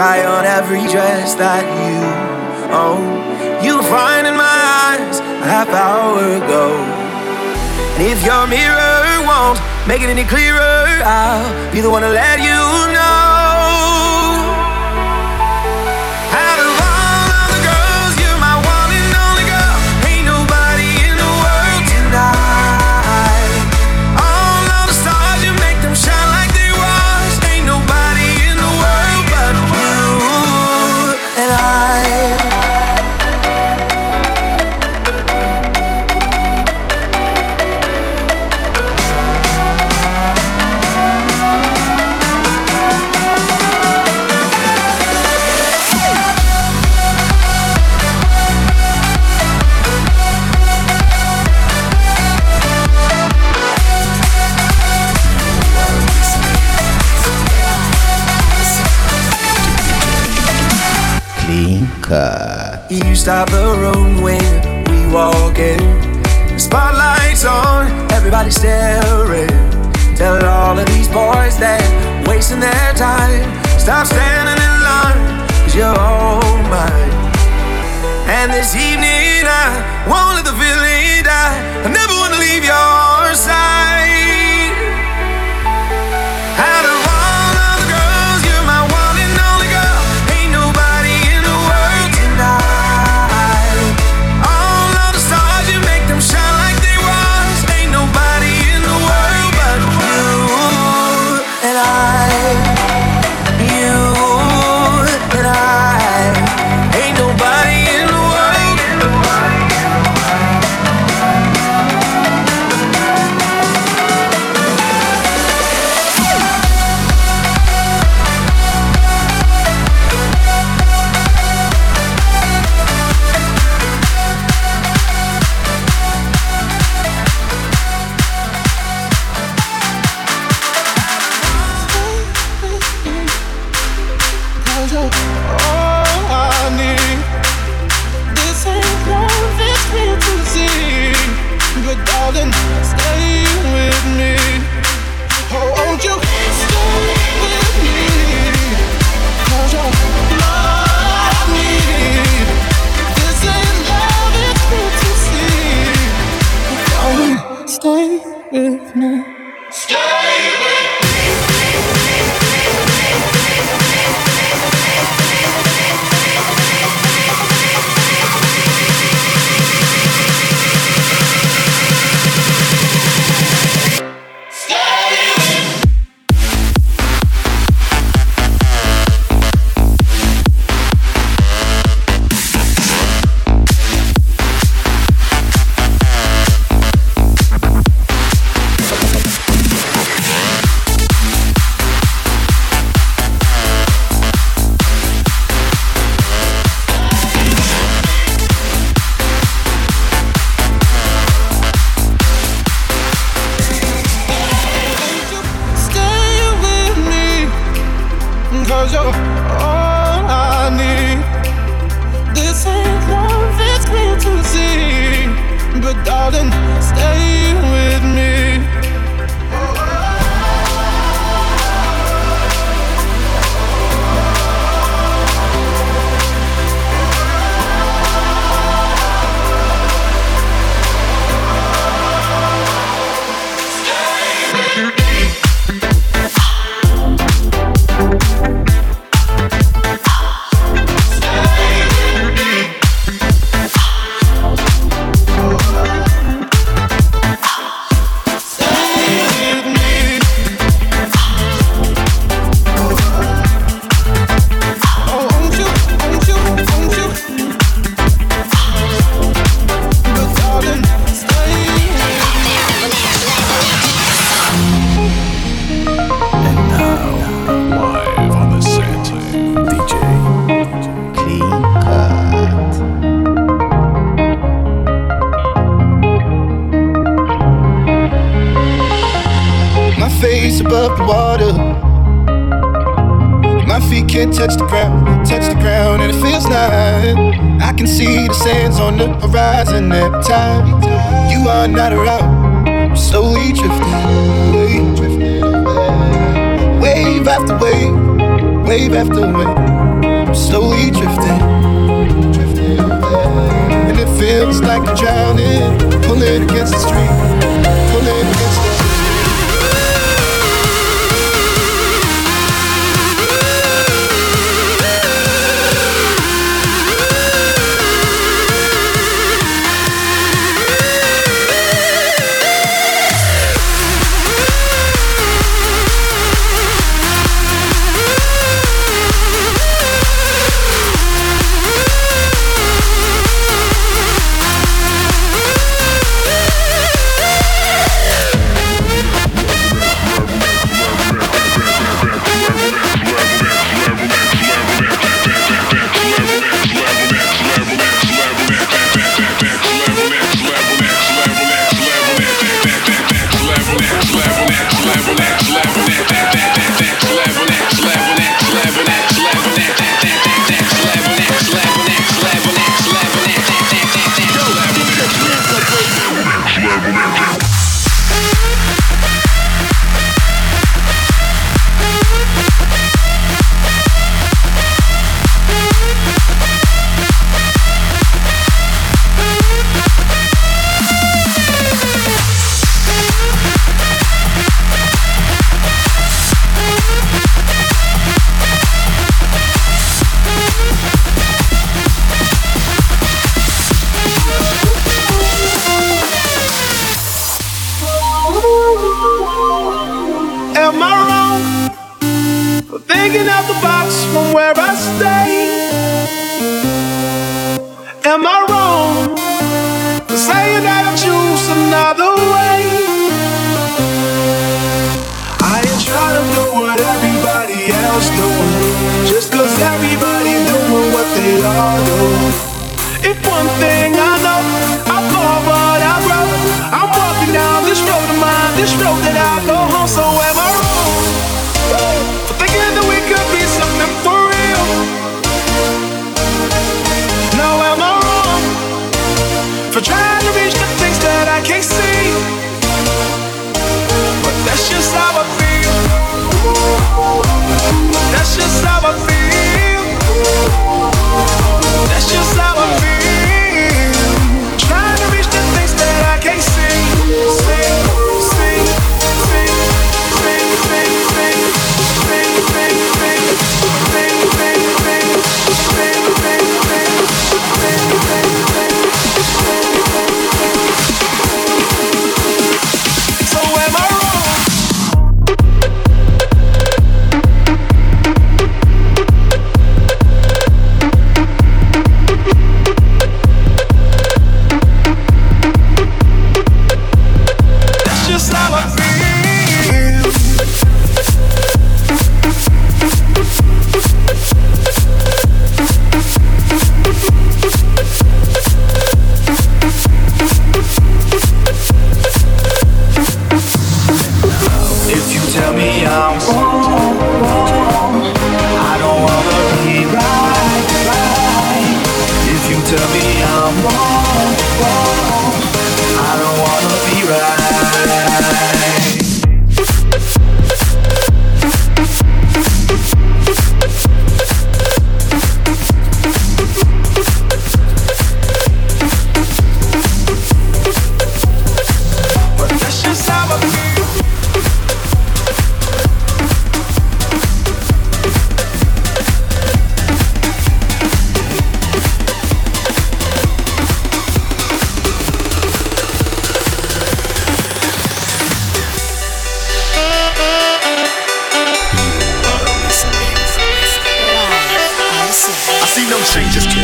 Try on every dress that you own. You find in my eyes a half hour ago. And if your mirror won't make it any clearer, I'll be the one to let you know. You stop the room when we walk in. The spotlight's on, everybody staring. Tell all of these boys that wasting their time. Stop standing in line, cause you're all mine. And this evening I won't let the feeling die. I never wanna leave your side. Cause you're all I need. This ain't love, it's clear to see. But darling, stay with me.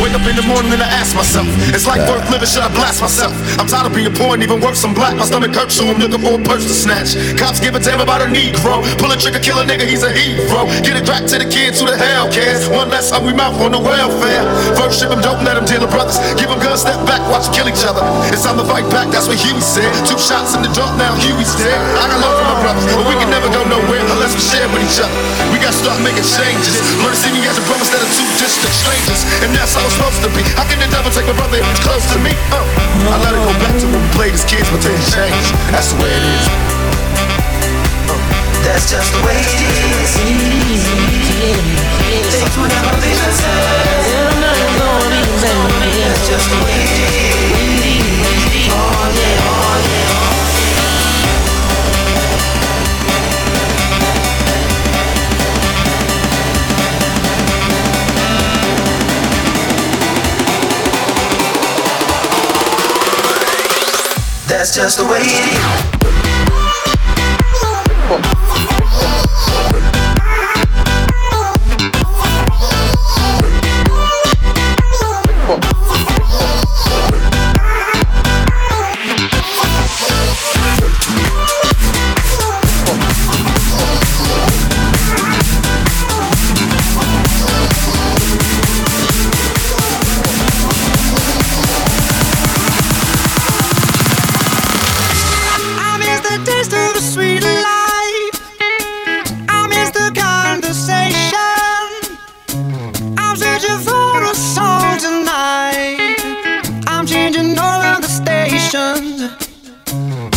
Wake up in the morning and I ask myself, is life worth living? Should I blast myself? I'm tired of being poor and even worse, I'm black. My stomach hurts, so I'm looking for a purse to snatch. Cops give a damn about a Negro. Pull a trigger, kill a nigga, he's a hero. Get it back to the kids who the hell cares. One less hungry mouth on the welfare. First ship them, don't let them deal with brothers. Give them guns, step back, watch kill each other. It's time to fight back, that's what Huey said. Two shots in the dark, now Huey's dead. I got love for my brothers, but we can never go nowhere unless we share with each other. We gotta start making changes. Learn to see me as a brother instead of two distant strangers. And that's how it's supposed to be. How can the devil take my brother he's close to me? Uh, I let it go back to when we played as kids, but things change. That's the way it is. That's just the way it is. Things will never be the same. That's just the way it is. That's just the way it is. emotions.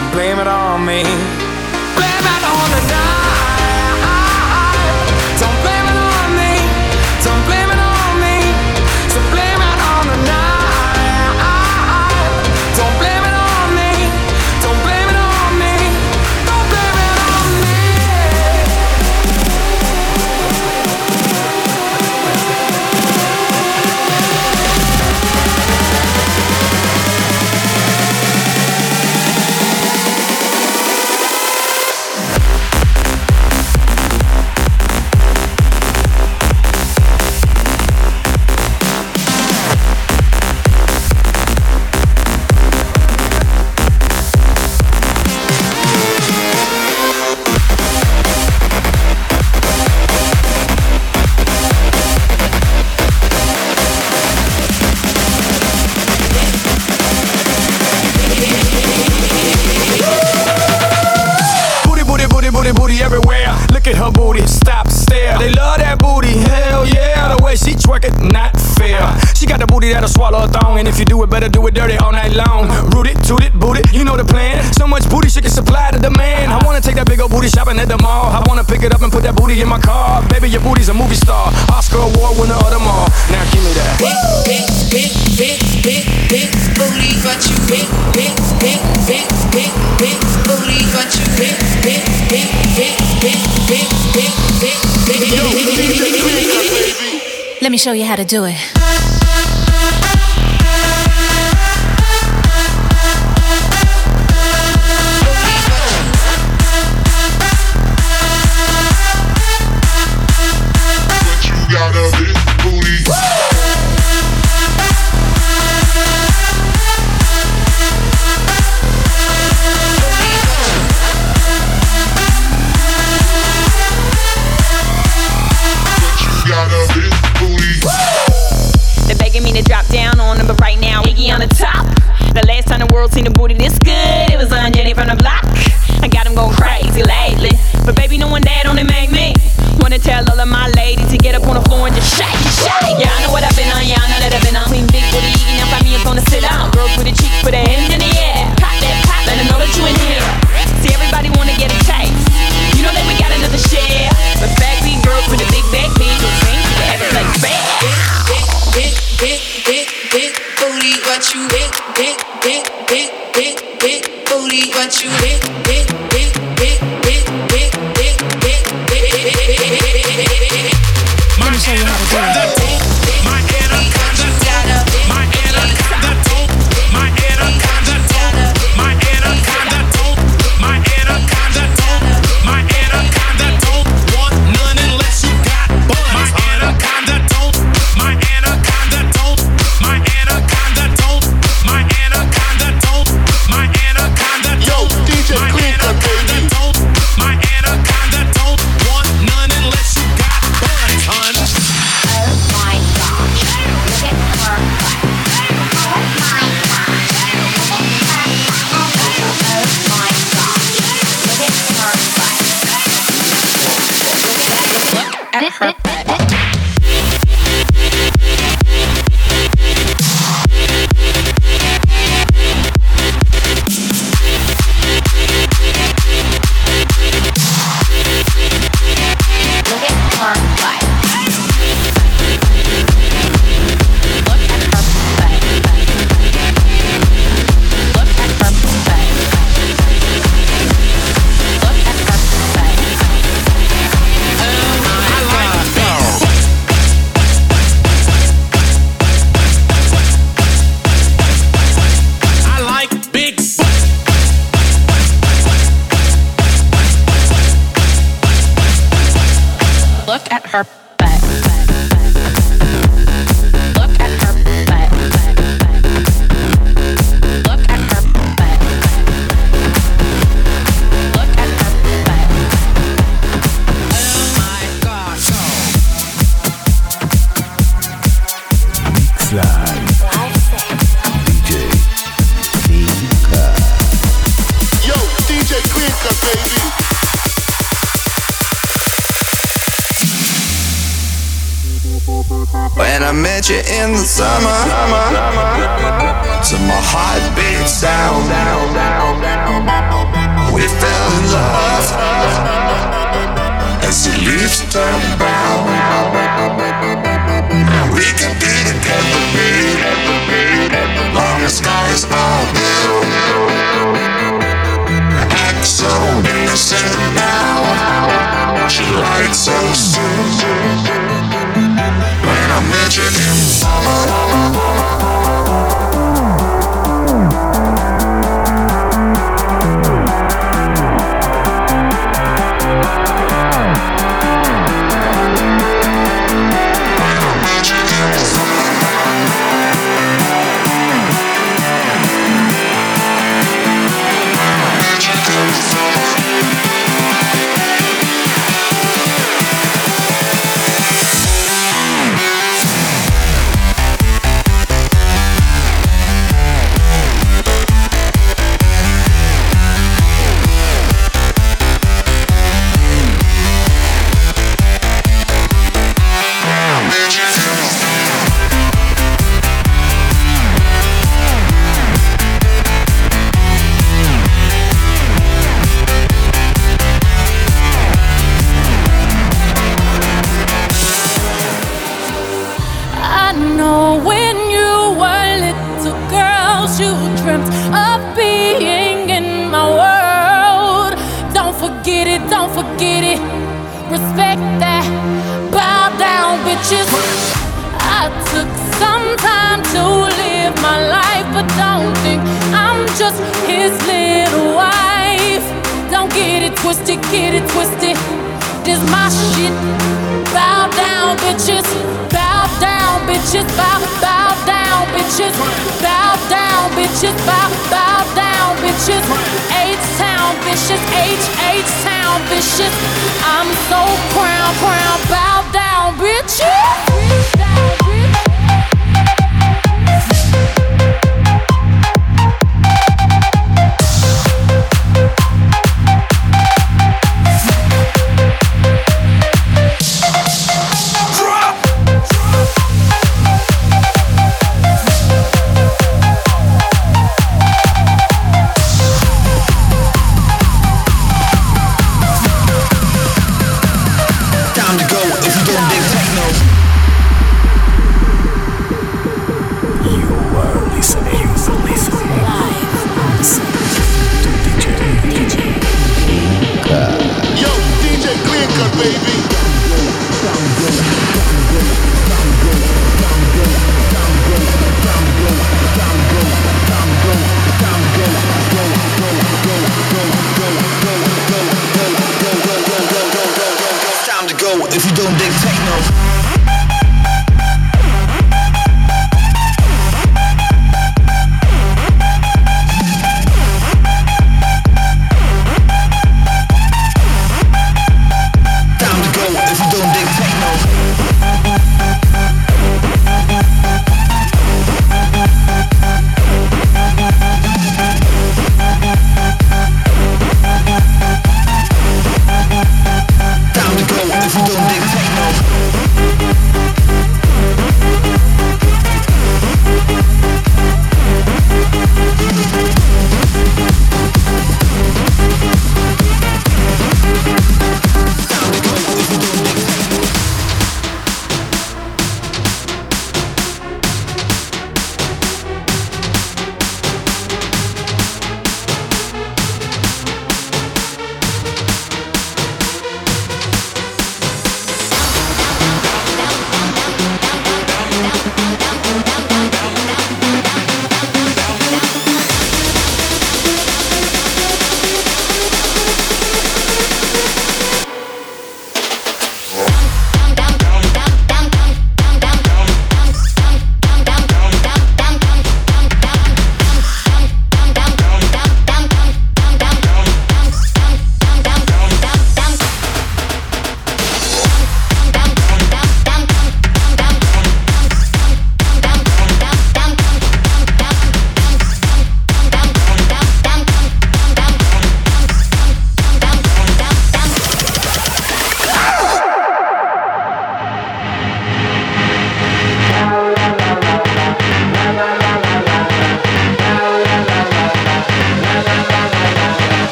Don't blame it on me. Blame it on the night. show you how to do it.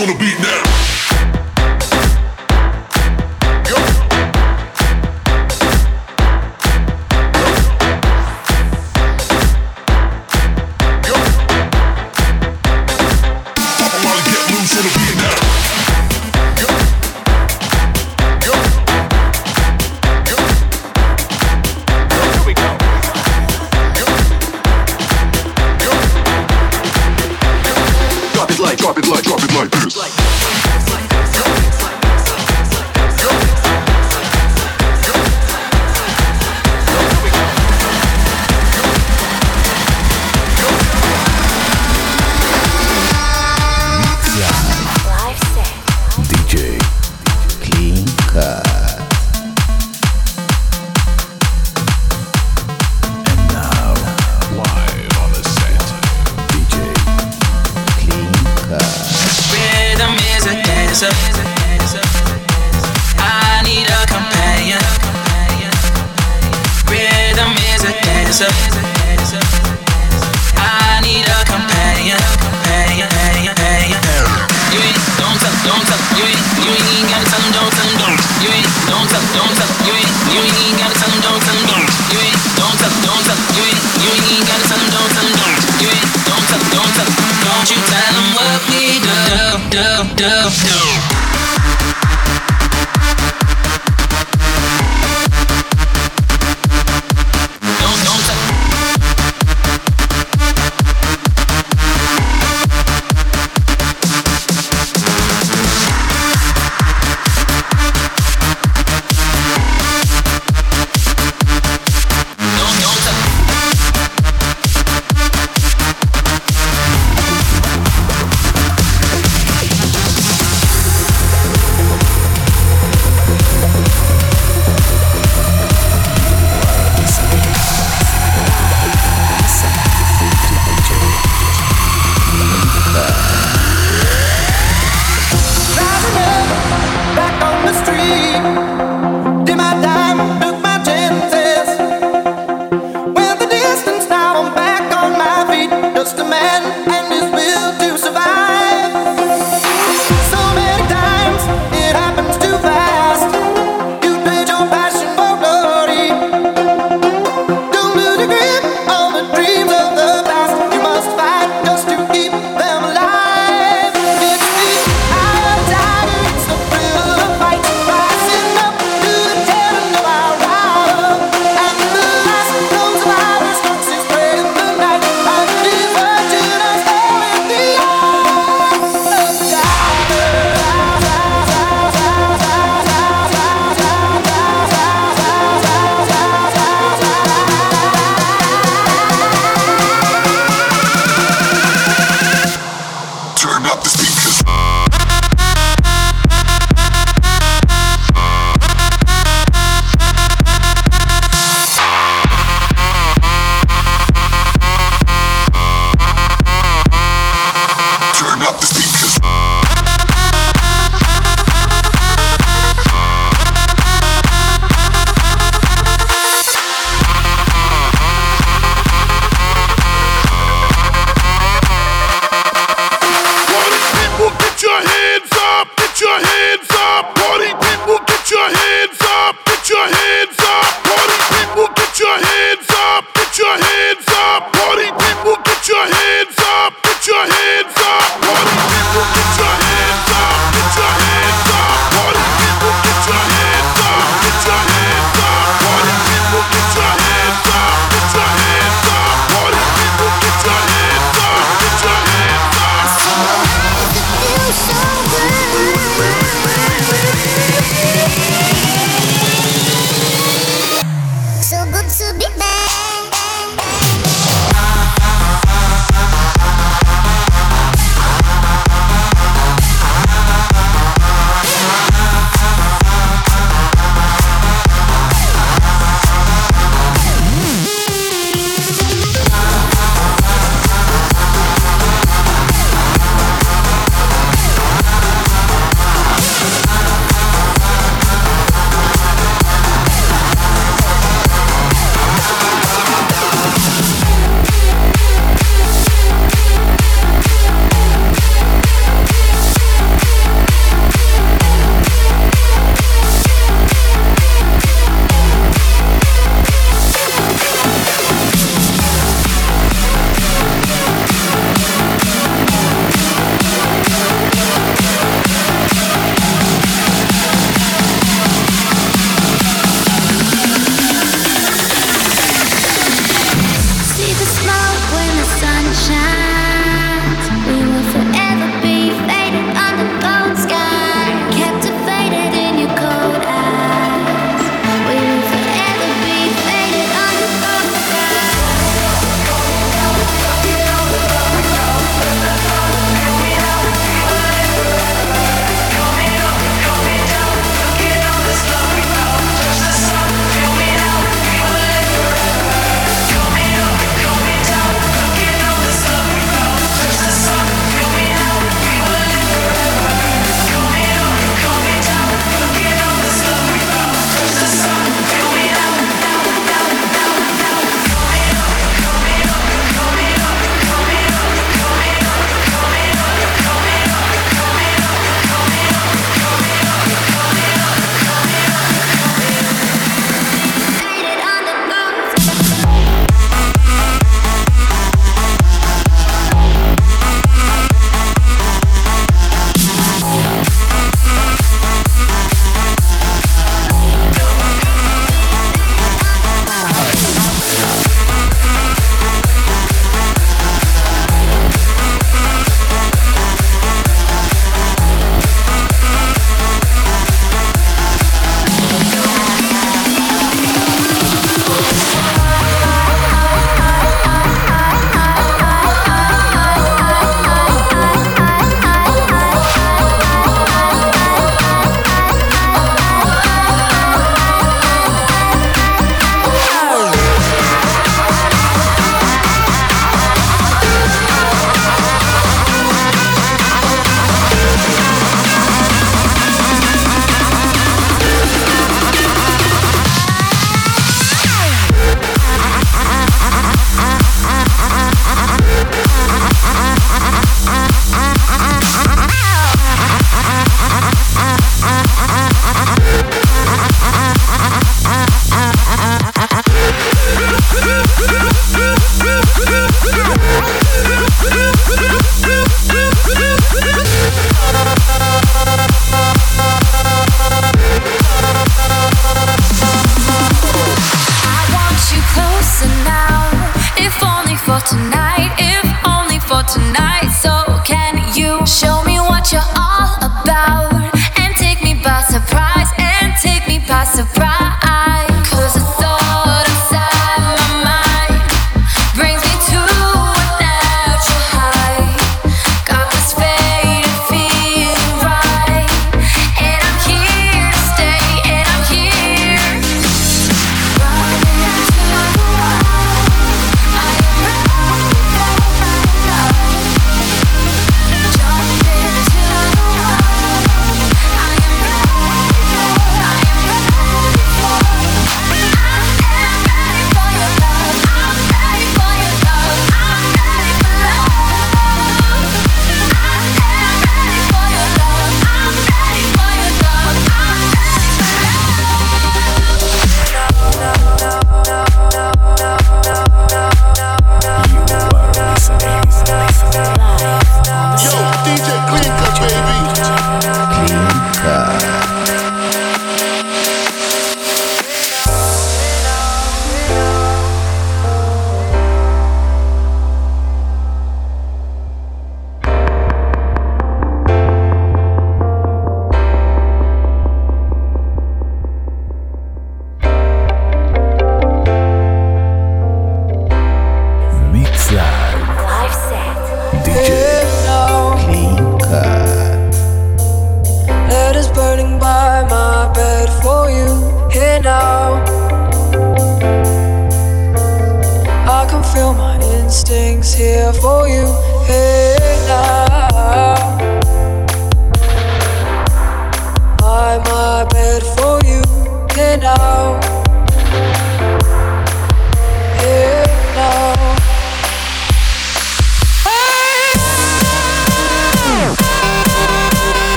On the beat now.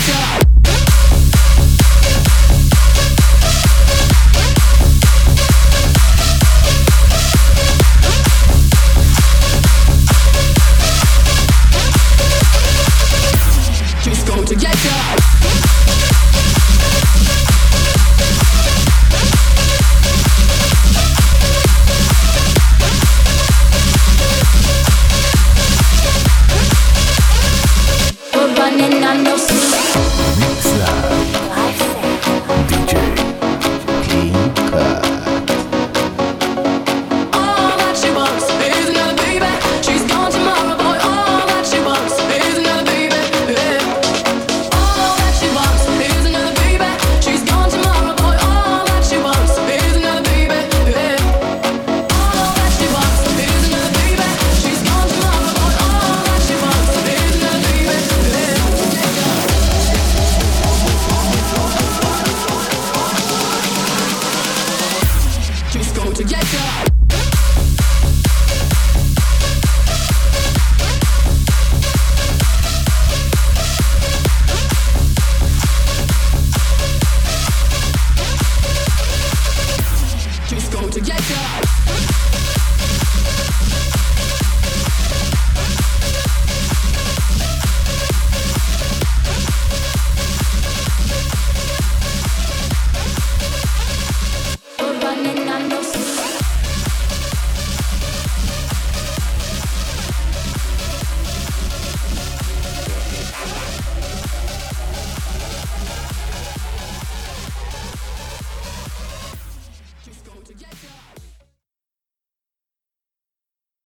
Tchau.